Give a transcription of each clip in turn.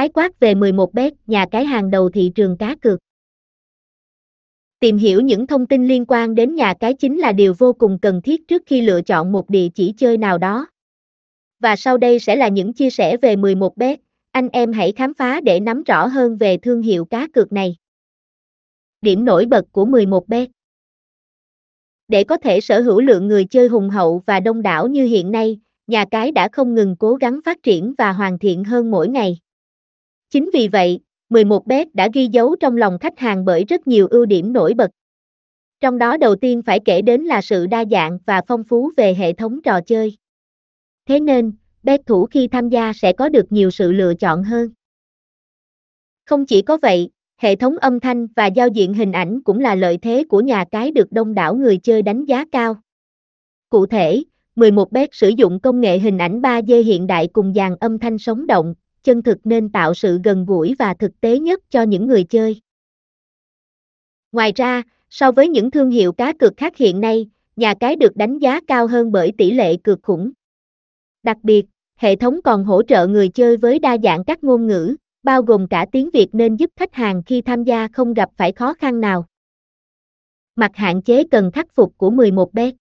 Khái quát về 11 bet, nhà cái hàng đầu thị trường cá cược. Tìm hiểu những thông tin liên quan đến nhà cái chính là điều vô cùng cần thiết trước khi lựa chọn một địa chỉ chơi nào đó. Và sau đây sẽ là những chia sẻ về 11 bet, anh em hãy khám phá để nắm rõ hơn về thương hiệu cá cược này. Điểm nổi bật của 11 bet Để có thể sở hữu lượng người chơi hùng hậu và đông đảo như hiện nay, nhà cái đã không ngừng cố gắng phát triển và hoàn thiện hơn mỗi ngày. Chính vì vậy, 11 bet đã ghi dấu trong lòng khách hàng bởi rất nhiều ưu điểm nổi bật. Trong đó đầu tiên phải kể đến là sự đa dạng và phong phú về hệ thống trò chơi. Thế nên, bet thủ khi tham gia sẽ có được nhiều sự lựa chọn hơn. Không chỉ có vậy, hệ thống âm thanh và giao diện hình ảnh cũng là lợi thế của nhà cái được đông đảo người chơi đánh giá cao. Cụ thể, 11bet sử dụng công nghệ hình ảnh 3D hiện đại cùng dàn âm thanh sống động, chân thực nên tạo sự gần gũi và thực tế nhất cho những người chơi. Ngoài ra, so với những thương hiệu cá cược khác hiện nay, nhà cái được đánh giá cao hơn bởi tỷ lệ cược khủng. Đặc biệt, hệ thống còn hỗ trợ người chơi với đa dạng các ngôn ngữ, bao gồm cả tiếng Việt nên giúp khách hàng khi tham gia không gặp phải khó khăn nào. Mặt hạn chế cần khắc phục của 11 bet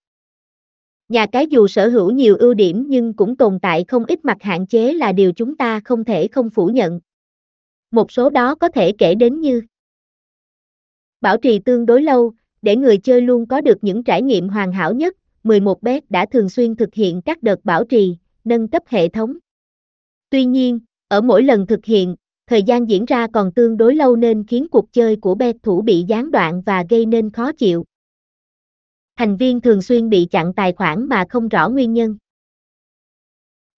Nhà cái dù sở hữu nhiều ưu điểm nhưng cũng tồn tại không ít mặt hạn chế là điều chúng ta không thể không phủ nhận. Một số đó có thể kể đến như Bảo trì tương đối lâu, để người chơi luôn có được những trải nghiệm hoàn hảo nhất, 11bet đã thường xuyên thực hiện các đợt bảo trì, nâng cấp hệ thống. Tuy nhiên, ở mỗi lần thực hiện, thời gian diễn ra còn tương đối lâu nên khiến cuộc chơi của bet thủ bị gián đoạn và gây nên khó chịu thành viên thường xuyên bị chặn tài khoản mà không rõ nguyên nhân.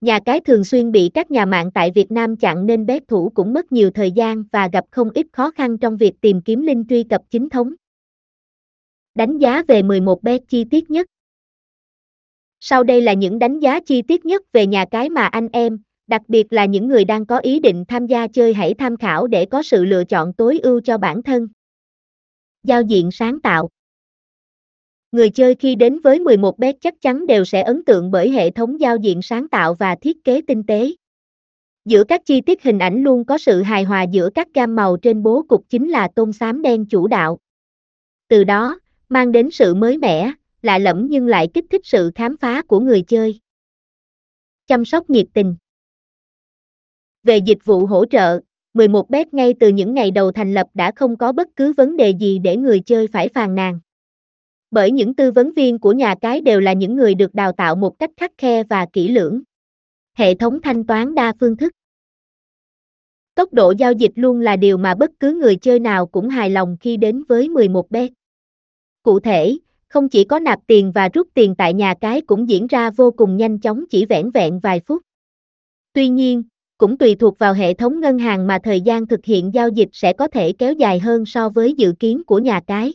Nhà cái thường xuyên bị các nhà mạng tại Việt Nam chặn nên bếp thủ cũng mất nhiều thời gian và gặp không ít khó khăn trong việc tìm kiếm link truy cập chính thống. Đánh giá về 11 bet chi tiết nhất. Sau đây là những đánh giá chi tiết nhất về nhà cái mà anh em, đặc biệt là những người đang có ý định tham gia chơi hãy tham khảo để có sự lựa chọn tối ưu cho bản thân. Giao diện sáng tạo Người chơi khi đến với 11 bet chắc chắn đều sẽ ấn tượng bởi hệ thống giao diện sáng tạo và thiết kế tinh tế. Giữa các chi tiết hình ảnh luôn có sự hài hòa giữa các gam màu trên bố cục chính là tông xám đen chủ đạo. Từ đó, mang đến sự mới mẻ, lạ lẫm nhưng lại kích thích sự khám phá của người chơi. Chăm sóc nhiệt tình Về dịch vụ hỗ trợ, 11 bet ngay từ những ngày đầu thành lập đã không có bất cứ vấn đề gì để người chơi phải phàn nàn bởi những tư vấn viên của nhà cái đều là những người được đào tạo một cách khắc khe và kỹ lưỡng. Hệ thống thanh toán đa phương thức Tốc độ giao dịch luôn là điều mà bất cứ người chơi nào cũng hài lòng khi đến với 11 bet. Cụ thể, không chỉ có nạp tiền và rút tiền tại nhà cái cũng diễn ra vô cùng nhanh chóng chỉ vẻn vẹn vài phút. Tuy nhiên, cũng tùy thuộc vào hệ thống ngân hàng mà thời gian thực hiện giao dịch sẽ có thể kéo dài hơn so với dự kiến của nhà cái.